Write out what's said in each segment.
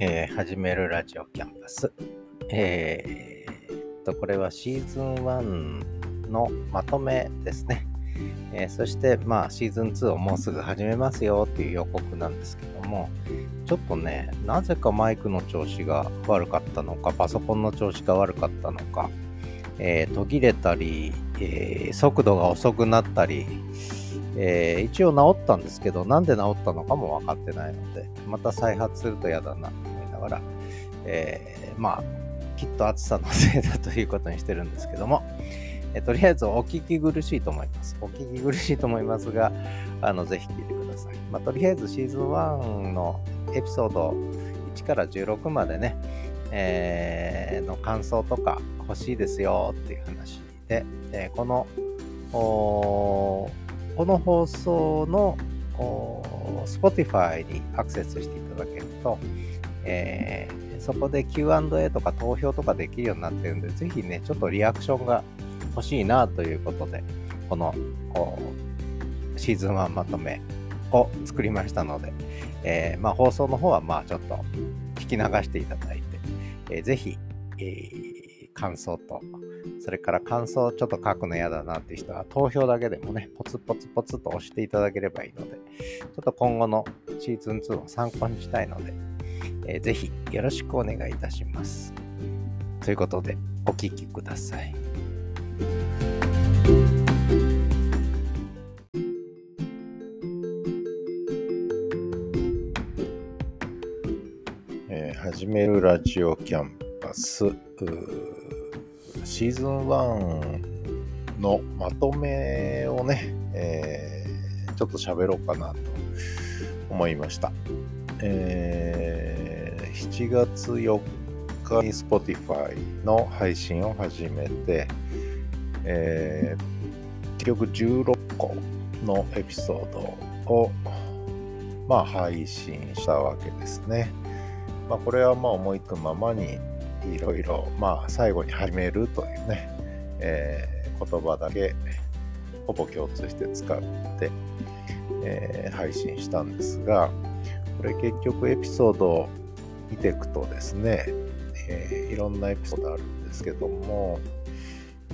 えー、始めるラジオキャンパス。えー、と、これはシーズン1のまとめですね。えー、そして、まあ、シーズン2をもうすぐ始めますよっていう予告なんですけども、ちょっとね、なぜかマイクの調子が悪かったのか、パソコンの調子が悪かったのか、えー、途切れたり、えー、速度が遅くなったり、えー、一応治ったんですけど、なんで治ったのかも分かってないので、また再発すると嫌だなながら、えー、まあ、きっと暑さのせいだということにしてるんですけども、えー、とりあえずお聞き苦しいと思います。お聞き苦しいと思いますが、あのぜひ聞いてください。まあ、とりあえずシーズン1のエピソード1から16までね、えー、の感想とか欲しいですよっていう話で、えー、このこの放送の Spotify にアクセスしていただけると、えー、そこで Q&A とか投票とかできるようになってるんで、ぜひね、ちょっとリアクションが欲しいなということで、このシーズン1まとめを作りましたので、えー、まあ、放送の方はまあちょっと聞き流していただいて、えー、ぜひ、えー、感想と、それから感想をちょっと書くの嫌だなっていう人は投票だけでもね、ポツポツポツと押していただければいいので、ちょっと今後のシーズン2を参考にしたいので、えー、ぜひよろしくお願いいたします。ということで、お聴きください。えー、始めるラジオキャンパスシーズン1のまとめをね、えー、ちょっと喋ろうかなと思いました。えー、7月4日に Spotify の配信を始めて、えー、結局16個のエピソードを、まあ、配信したわけですね。まあ、これはまあ思いつくままにいろいろ、まあ、最後に始めるというね、えー、言葉だけほぼ共通して使って、えー、配信したんですが、これ結局エピソード見ていくとですね、えー、いろんなエピソードあるんですけども、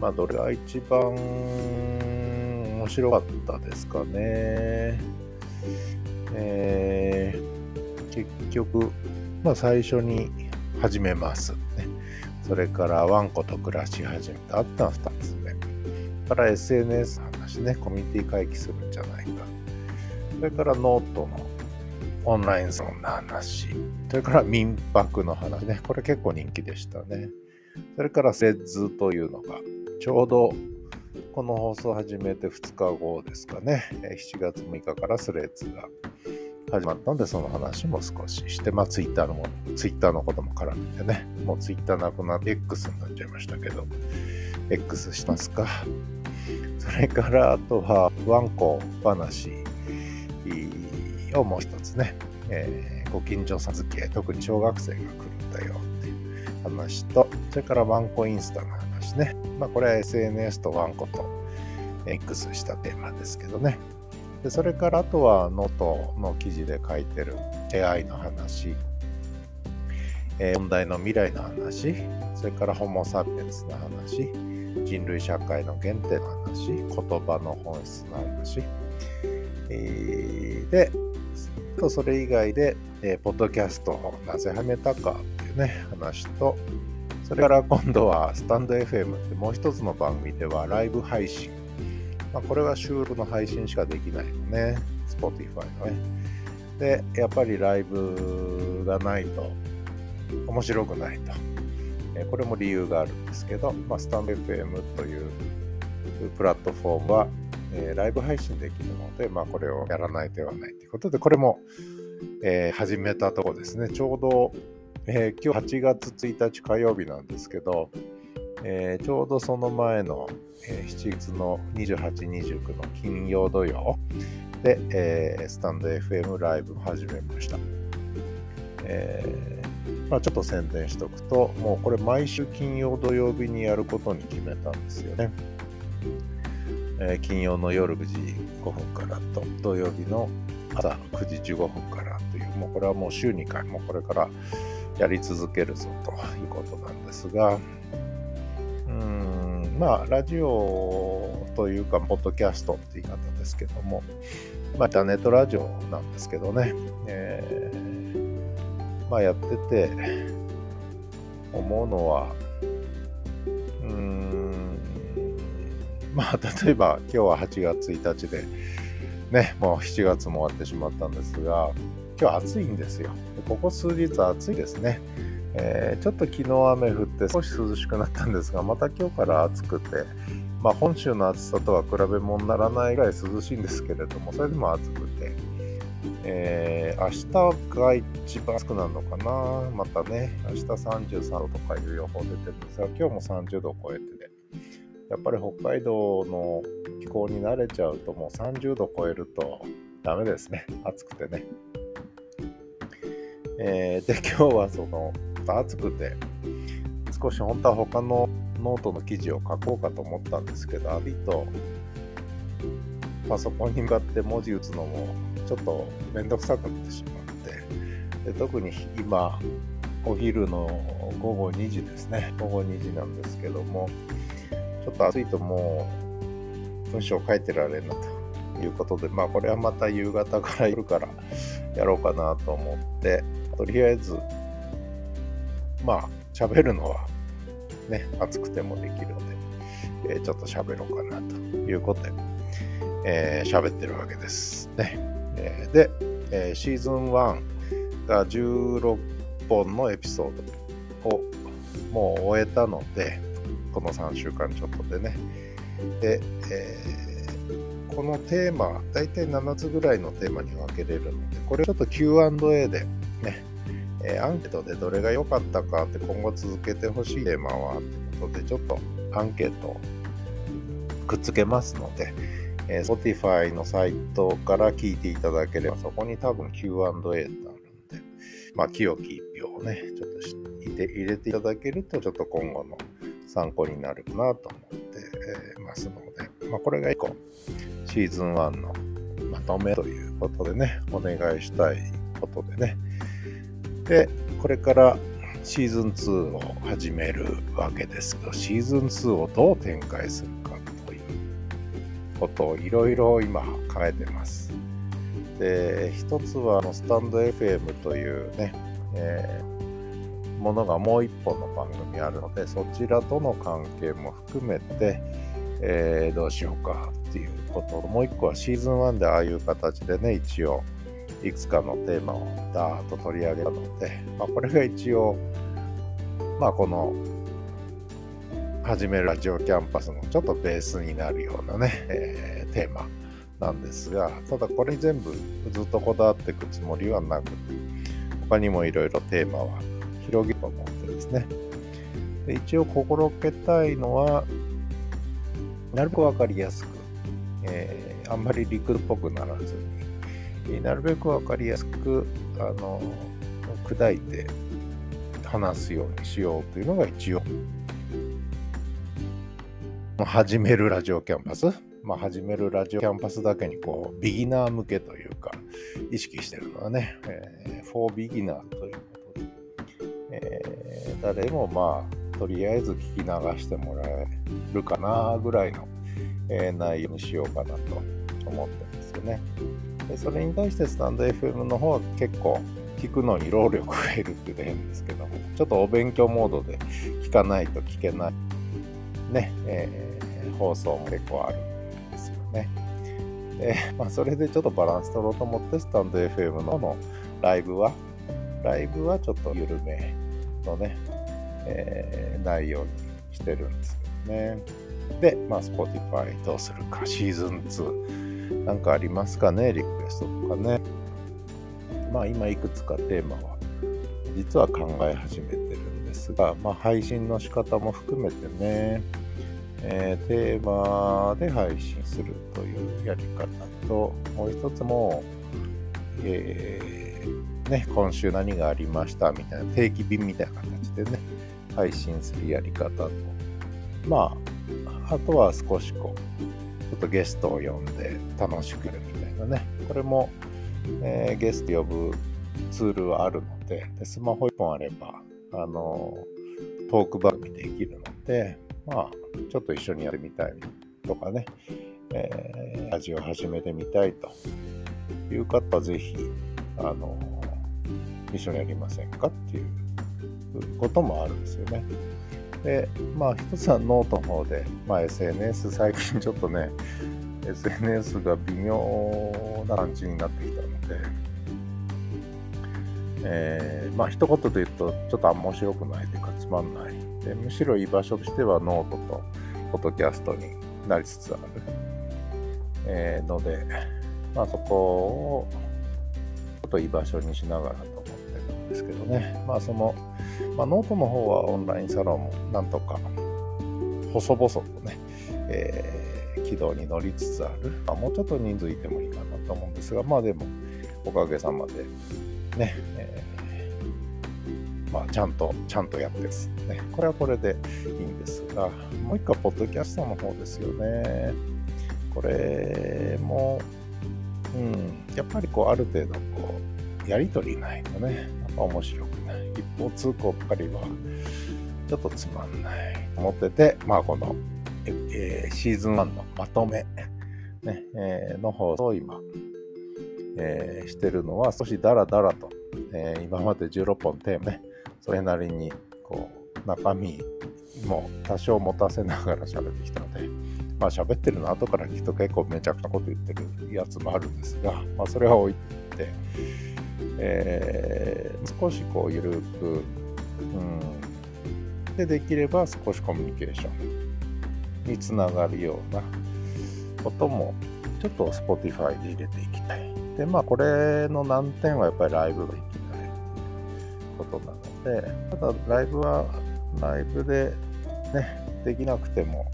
まあ、どれが一番面白かったですかね。えー、結局、まあ、最初に始めます、ね。それからワンコと暮らし始めたあった2つ目。から SNS の話ね、コミュニティ回帰するんじゃないか。それからノートのオンラインサロンの話。それから民泊の話ね。これ結構人気でしたね。それから Threads というのが、ちょうどこの放送始めて2日後ですかね。7月6日から Threads が始まったので、その話も少しして、まあ、ツイッターのも、ツイッターのことも絡めてね、もうツイッターなくなって X になっちゃいましたけど、X しますか。それから、あとは、ワンコ話をもう一つね、えー、ご近所授け、特に小学生が来るんだよっていう話と、それからワンコインスタの話ね。まあ、これは SNS とワンコと X したテーマですけどね。でそれからあとはノートの記事で書いてる AI の話、えー、問題の未来の話、それからホモ・サピエンスの話、人類社会の原点の話、言葉の本質の話、えー、で、とそれ以外で、えー、ポッドキャストをなぜ始めたかっていうね、話と、それから今度はスタンド FM ってもう一つの番組ではライブ配信まあ、これは収録の配信しかできないのね、Spotify のね。で、やっぱりライブがないと面白くないと。えこれも理由があるんですけど、まあ、スタンド FM というプラットフォームは、えー、ライブ配信できるので、まあ、これをやらない手はないということで、これも、えー、始めたとこですね。ちょうど、えー、今日8月1日火曜日なんですけど、えー、ちょうどその前の、えー、7月の28、29の金曜土曜で、えー、スタンド FM ライブを始めました。えーまあ、ちょっと宣伝しとくと、もうこれ毎週金曜土曜日にやることに決めたんですよね。えー、金曜の夜9時5分からと、土曜日の朝9時15分からというもうこれはもう週2回もこれからやり続けるぞということなんですが、うん、まあ、ラジオというか、ポッドキャストって言い方ですけども、まあ、インターネットラジオなんですけどね、えー、まあ、やってて思うのは、まあ、例えば今日は8月1日で、ね、もう7月も終わってしまったんですが、今日暑いんですよ。ここ数日暑いですね。えー、ちょっと昨日雨降って少し涼しくなったんですが、また今日から暑くて、まあ、本州の暑さとは比べ物にならないぐらい涼しいんですけれども、それでも暑くて、えー、明日が一番暑くなるのかな、またね、明日33度とかいう予報出てるんですが、今日も30度を超えて、やっぱり北海道の気候に慣れちゃうと、もう30度超えるとダメですね、暑くてね。えー、で、今日はその、暑くて、少し本当は他のノートの記事を書こうかと思ったんですけど、ありとパソコンに向かって文字打つのもちょっとめんどくさくなってしまってで特に今お昼の午後2時ですね午後2時なんですけどもちょっと暑いともう文章書いてられんなということでまあこれはまた夕方から夜からやろうかなと思ってとりあえずまあ喋るのはね暑くてもできるので、えー、ちょっと喋ろうかなということで、えー、喋ってるわけですね、えー、で、えー、シーズン1が16本のエピソードをもう終えたのでこの3週間ちょっとでね。で、えー、このテーマ大体7つぐらいのテーマに分けれるのでこれちょっと Q&A でねえー、アンケートでどれが良かったかって今後続けてほしいテーマはってことでちょっとアンケートくっつけますので、えー、Spotify のサイトから聞いていただければそこに多分 Q&A ってあるんで、まあ、清き一票をね、ちょっと入れ入れていただけるとちょっと今後の参考になるなと思ってますので、まあ、これが1個シーズン1のまとめということでね、お願いしたいことでね、で、これからシーズン2を始めるわけですけど、シーズン2をどう展開するかということをいろいろ今考えてます。で、一つはあのスタンド FM というね、えー、ものがもう一本の番組あるので、そちらとの関係も含めて、えー、どうしようかっていうこともう一個はシーズン1でああいう形でね、一応いくつかのテーマをダーッと取り上げたので、まあ、これが一応、まあ、この始めるラジオキャンパスのちょっとベースになるようなね、えー、テーマなんですが、ただこれ全部ずっとこだわっていくつもりはなく、他にもいろいろテーマは広げると思ってですね。で一応心がけたいのは、なるべくわかりやすく、えー、あんまりリクっぽくならずに、なるべく分かりやすくあの砕いて話すようにしようというのが一応始めるラジオキャンパス、まあ、始めるラジオキャンパスだけにこうビギナー向けというか意識してるのはね、えー、for beginner というで、えー、誰もまあとりあえず聞き流してもらえるかなぐらいの、えー、内容にしようかなと思ってますよね。でそれに対してスタンド FM の方は結構聞くのに労力がいるっていうと変ですけども、ちょっとお勉強モードで聞かないと聞けない、ね、えー、放送も結構あるんですよね。で、まあ、それでちょっとバランス取ろうと思って、スタンド FM ののライブは、ライブはちょっと緩めのね、えー、内容にしてるんですけどね。で、まあ、Spotify どうするか、シーズン2。何かありますかね？リクエストとかね。まあ今いくつかテーマは実は考え始めてるんですが、まあ配信の仕方も含めてね、えー、テーマで配信するというやり方と、もう一つも、えー、ね、今週何がありましたみたいな定期便みたいな形でね、配信するやり方と、まあ、あとは少しこう、ちょっとゲストを呼んで楽しくるみたいなね。これも、えー、ゲスト呼ぶツールはあるのででスマホ1本あればあのトーク番組できるのでまあちょっと一緒にやってみたいとかね、えー、ラジオ始めてみたいという方はぜひあの一緒にやりませんかっていうこともあるんですよね。で、まあ一つはノートの方で、まあ SNS 最近ちょっとね、SNS が微妙な感じになってきたので、えー、まあ一言で言うとちょっと面白くないというかつまんない。でむしろ居場所としてはノートとポッドキャストになりつつある、えー、ので、まあそこをちょっと居場所にしながらと思ってるんですけどね。まあその、まあ、ノートの方はオンラインサロンもなんとか細々とね、えー、軌道に乗りつつある。まあ、もうちょっと人数いてもいいかなと思うんですが、まあでも、おかげさまでね、えー、まあちゃんと、ちゃんとやってですね。これはこれでいいんですが、もう一個はポッドキャストの方ですよね。これも、うん、やっぱりこうある程度こうやり取りないとね、やっぱ面白くない。一方通行ばかりはちょっとつまんないと思ってて、まあこの、えー、シーズン1のまとめ、ねえー、の放送を今、えー、してるのは少しダラダラと、えー、今まで16本テーマね、それなりにこう中身も多少持たせながら 喋ってきたので、まあ喋ってるの後から聞くと結構めちゃくちゃこと言ってるやつもあるんですが、まあそれは置いて、えー、少しこう緩く、うん、でできれば少しコミュニケーションにつながるようなこともちょっと Spotify で入れていきたい。で、まあこれの難点はやっぱりライブができないことなので、ただライブはライブでね、できなくても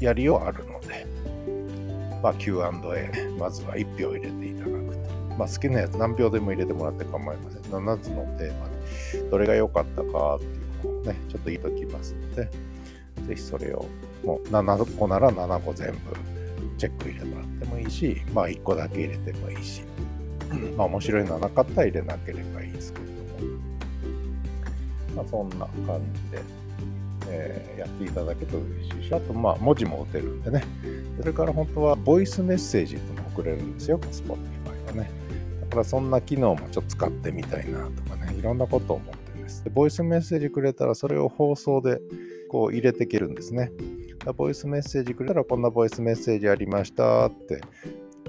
やりようあるので、まあ、Q&A、まずは1票入れていただく。まあ、好きなやつ何票でも入れてもらって構いません。7つのテーマでどれが良かったかっていうのをね、ちょっと言いときますので、ぜひそれをもう7個なら7個全部チェック入れてもらってもいいし、まあ1個だけ入れてもいいし、まあ面白いのはなかったら入れなければいいですけれども、まあそんな感じで、えー、やっていただけると嬉しいし、あとまあ文字も打てるんでね、それから本当はボイスメッセージっても送れるんですよ、Spotify はね。だからそんな機能もちょっと使ってみたいなとかね、いろんなことを思ってるんです。で、ボイスメッセージくれたらそれを放送でこう入れていけるんですね。ボイスメッセージくれたらこんなボイスメッセージありましたって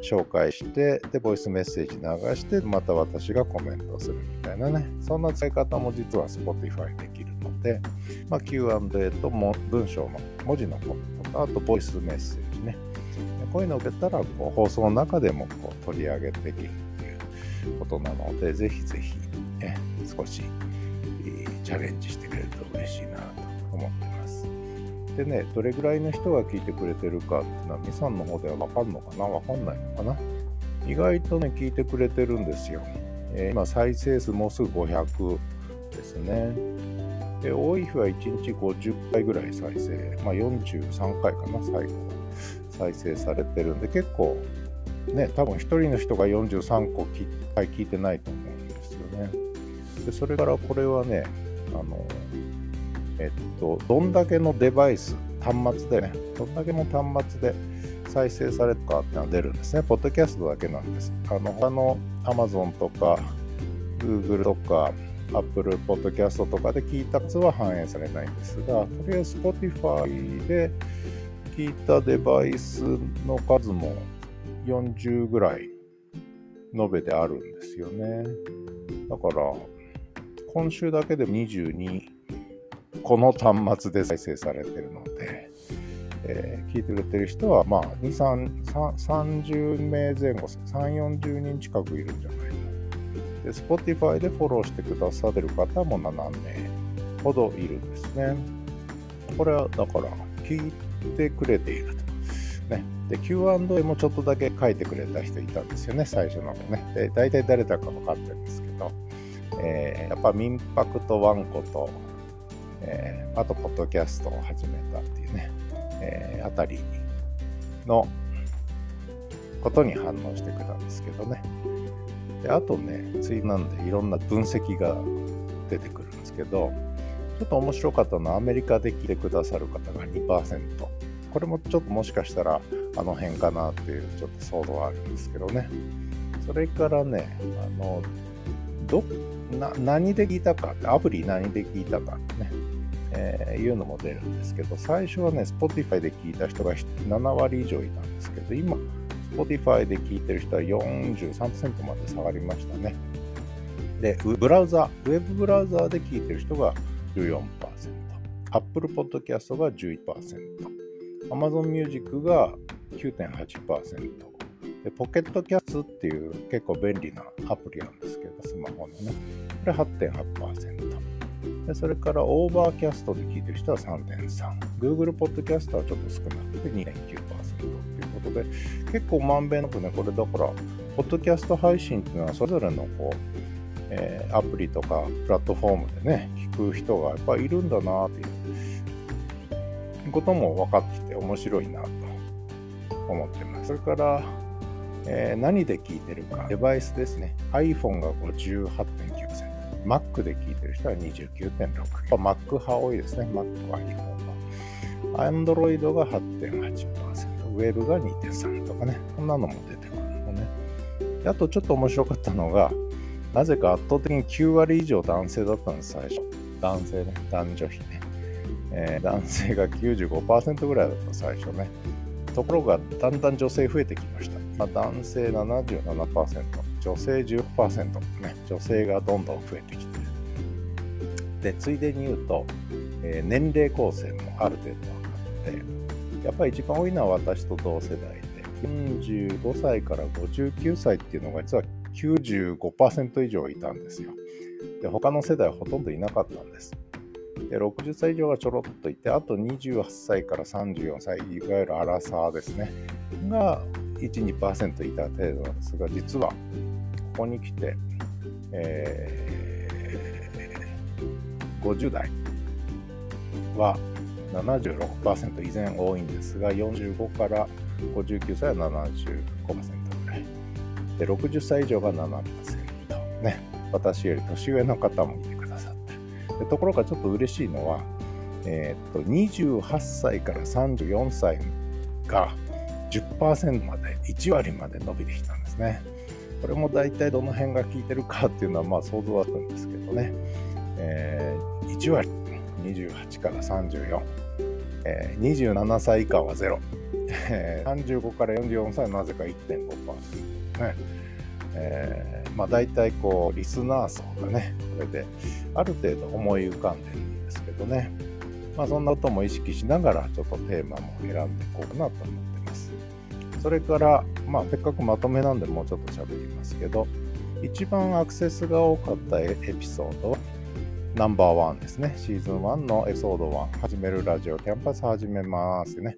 紹介して、で、ボイスメッセージ流して、また私がコメントするみたいなね、そんな使い方も実は Spotify できるので、まあ、Q&A とも文章の文字のこととあとボイスメッセージね、こういうのを受けたらこう放送の中でもこう取り上げていけるっていうことなので、ぜひぜひ、ね、少し、チャレンジしてくれると嬉しいなと思ってます。でね、どれぐらいの人が聞いてくれてるかっていうのは、ミさんの方ではわかんのかな？わかんないのかな？意外とね、聞いてくれてるんですよ。えー、今、再生数もうすぐ500ですね。で、多い日は1日50回ぐらい再生。まあ、43回かな、最後。再生されてるんで、結構、ね、多分1人の人が43個回聞いてないと思うんですよね。で、それからこれはね、あの、えっと、どんだけのデバイス、端末でね、どんだけの端末で再生されたかってのが出るんですね。ポッドキャストだけなんです。あの、他の Amazon とか Google とか Apple Podcast とかで聞いた数は反映されないんですが、とりあえず Spotify で聞いたデバイスの数も40ぐらい延べであるんですよね。だから、今週だけで22この端末で再生されてるので、えー、聞いてくれてる人は、まあ、2、3、30名前後、3、40人近くいるんじゃないかで、Spotify でフォローしてくださってる方も7名ほどいるんですね。これは、だから、聞いてくれていると。ね、で、Q&A もちょっとだけ書いてくれた人いたんですよね、最初のね。で、大体誰だか分かってるんですけど、えー、やっぱ民泊とワンコと、えー、あと、ポッドキャストを始めたっていうね、えー、あたりのことに反応してくれたんですけどね。であとね、ツイなんでいろんな分析が出てくるんですけど、ちょっと面白かったのはアメリカで聞いてくださる方が2%。これもちょっともしかしたらあの辺かなっていうちょっと想像はあるんですけどね。それからね、あの、ど、な、何で聞いたかって、アプリ何で聞いたかってね、えー、いうのも出るんですけど、最初はね、Spotify で聞いた人が7割以上いたんですけど、今、Spotify で聞いてる人は43%まで下がりましたね。で、ブラウザ、ウェブブラウザーで聞いてる人が14%、Apple Podcast が11%、Amazon Music が9.8%、で Pocket Casts っていう結構便利なアプリなんですけど、スマホのね、これ8.8%。でそれから Overcast で聞いてる人は3.3。Google ポッドキャストはちょっと少なくて2.9%ということで、結構まんべんなくね、これだから、ポッドキャスト配信っていうのはそれぞれのこう、えー、アプリとかプラットフォームでね、聞く人がやっぱりいるんだなっていうことも分かってきて面白いなと思ってます。それから、えー、何で聞いてるか、デバイスですね。iPhone が18.9%、Mac で聞いてる人は29.6%、Mac 派多いですね、Mac は iPhone が。Android が8.8%、Web が2.3とかね、こんなのも出てくるのね。あとちょっと面白かったのが、なぜか圧倒的に9割以上男性だったんです、最初。男性ね、男女比ね。えー、男性が95%ぐらいだった、最初ね。ところが、だんだん女性増えてきました。まあ、男性77%、女性10%、ね、女性がどんどん増えてきて。で、ついでに言うと、えー、年齢構成もある程度分かって、やっぱり一番多いのは私と同世代で、45歳から59歳っていうのが実は95%以上いたんですよ。で、他の世代はほとんどいなかったんです。で、60歳以上がちょろっといて、あと28歳から34歳、いわゆるアラサーですね、が1、2%いた程度なんですが、実は、ここに来て、えー、50代は76%依然多いんですが、45から59歳は75%ぐらい。で60歳以上が7%ね。私より年上の方もところがちょっと嬉しいのは、えー、っと28歳から34歳が10%まで1割まで伸びてきたんですね。これも大体どの辺が効いてるかっていうのはまあ想像はつくんですけどね、えー、1割28から34、えー、27歳以下は0、えー、35から44歳はなぜか1.5%ね、えー、まあ大体こうリスナー層がねこれである程度思い浮かんでるんですけどねまあそんなことも意識しながらちょっとテーマも選んでいこうかなと思ってますそれからまあせっかくまとめなんでもうちょっと喋りますけど一番アクセスが多かったエピソードはナンバーワンですね。シーズン1のエピソード1、始めるラジオキャンパス始めますね。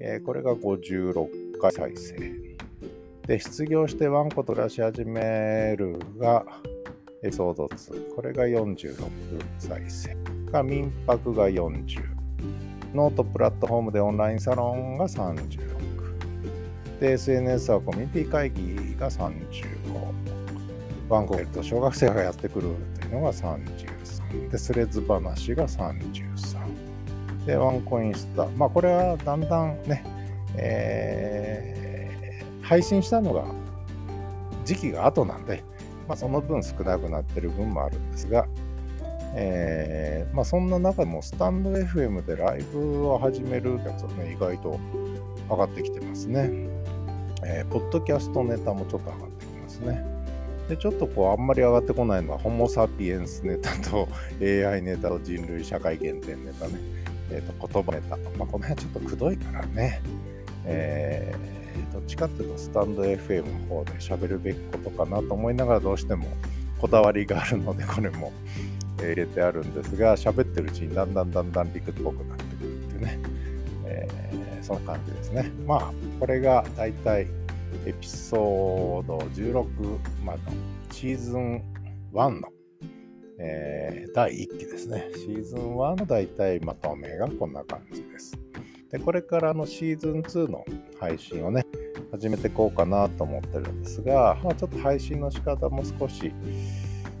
えー、これが56回再生。で、失業してワンコ暮らし始めるエピソード2。これが46再生。が民泊が40。ノートプラットフォームでオンラインサロンが36。で、SNS はコミュニティ会議が35。ワンコクと小学生がやってくるというのが33。で、スレッズ話が33。で、ワンコインスタ。まあ、これはだんだんね、えー配信したのが時期が後なんで、まあ、その分少なくなってる分もあるんですが、えーまあ、そんな中でもスタンド FM でライブを始めるやつはね、意外と上がってきてますね。えー、ポッドキャストネタもちょっと上がってきますね。で、ちょっとこう、あんまり上がってこないのは、ホモ・サピエンスネタと AI ネタと人類社会原点ネタね、え、ー、と、言葉ネタ。まあ、この辺ちょっとくどいからね、えーどっちかっていうとスタンド FM の方で喋るべきことかなと思いながらどうしてもこだわりがあるのでこれも入れてあるんですが 喋ってるうちにだんだんだんだん陸っぽくなってくるっていうね、えー、そんな感じですね。まあこれが大体エピソード16までのシーズン1の、えー、第1期ですね。シーズン1の大体まとめがこんな感じです。でこれからのシーズン2の配信をね、始めていこうかなと思ってるんですが、まあ、ちょっと配信の仕方も少し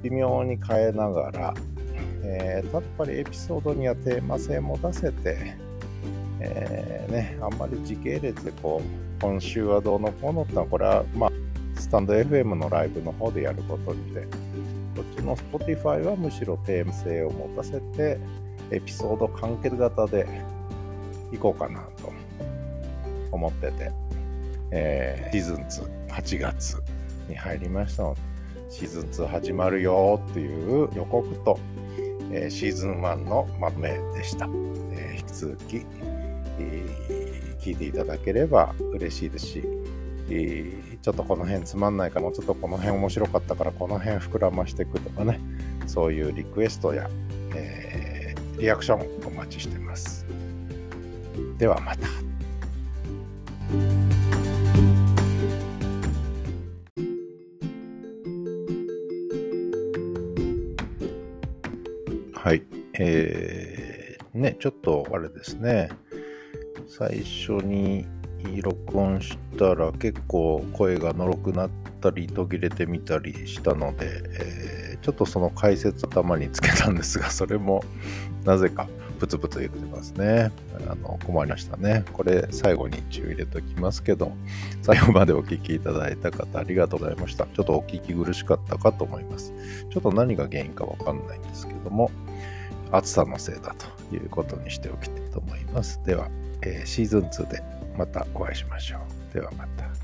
微妙に変えながら、えー、やっぱりエピソードにはテーマ性も出せて、えー、ね、あんまり時系列でこう、今週はどうのこうのってのは、これは、まあ、スタンド FM のライブの方でやることにで、こっちの Spotify はむしろテーマ性を持たせて、エピソード完結型でいこうかなと。思ってて、えー、シーズン2、8月に入りましたので、シーズン2始まるよっていう予告と、えー、シーズン1のまとめでした。えー、引き続き、えー、聞いていただければ嬉しいですし、えー、ちょっとこの辺つまんないかも、ちょっとこの辺面白かったからこの辺膨らましていくとかね、そういうリクエストや、えー、リアクションお待ちしてます。ではまた。はい。えー、ね、ちょっとあれですね。最初に録音したら結構声がのろくなったり途切れてみたりしたので、えー、ちょっとその解説頭につけたんですが、それもなぜかブツブツ言ってますね。あの困りましたね。これ最後に注意入れときますけど、最後までお聞きいただいた方ありがとうございました。ちょっとお聞き苦しかったかと思います。ちょっと何が原因かわかんないんですけども、暑さのせいだということにしておきたいと思います。では、えー、シーズン2でまたお会いしましょう。ではまた。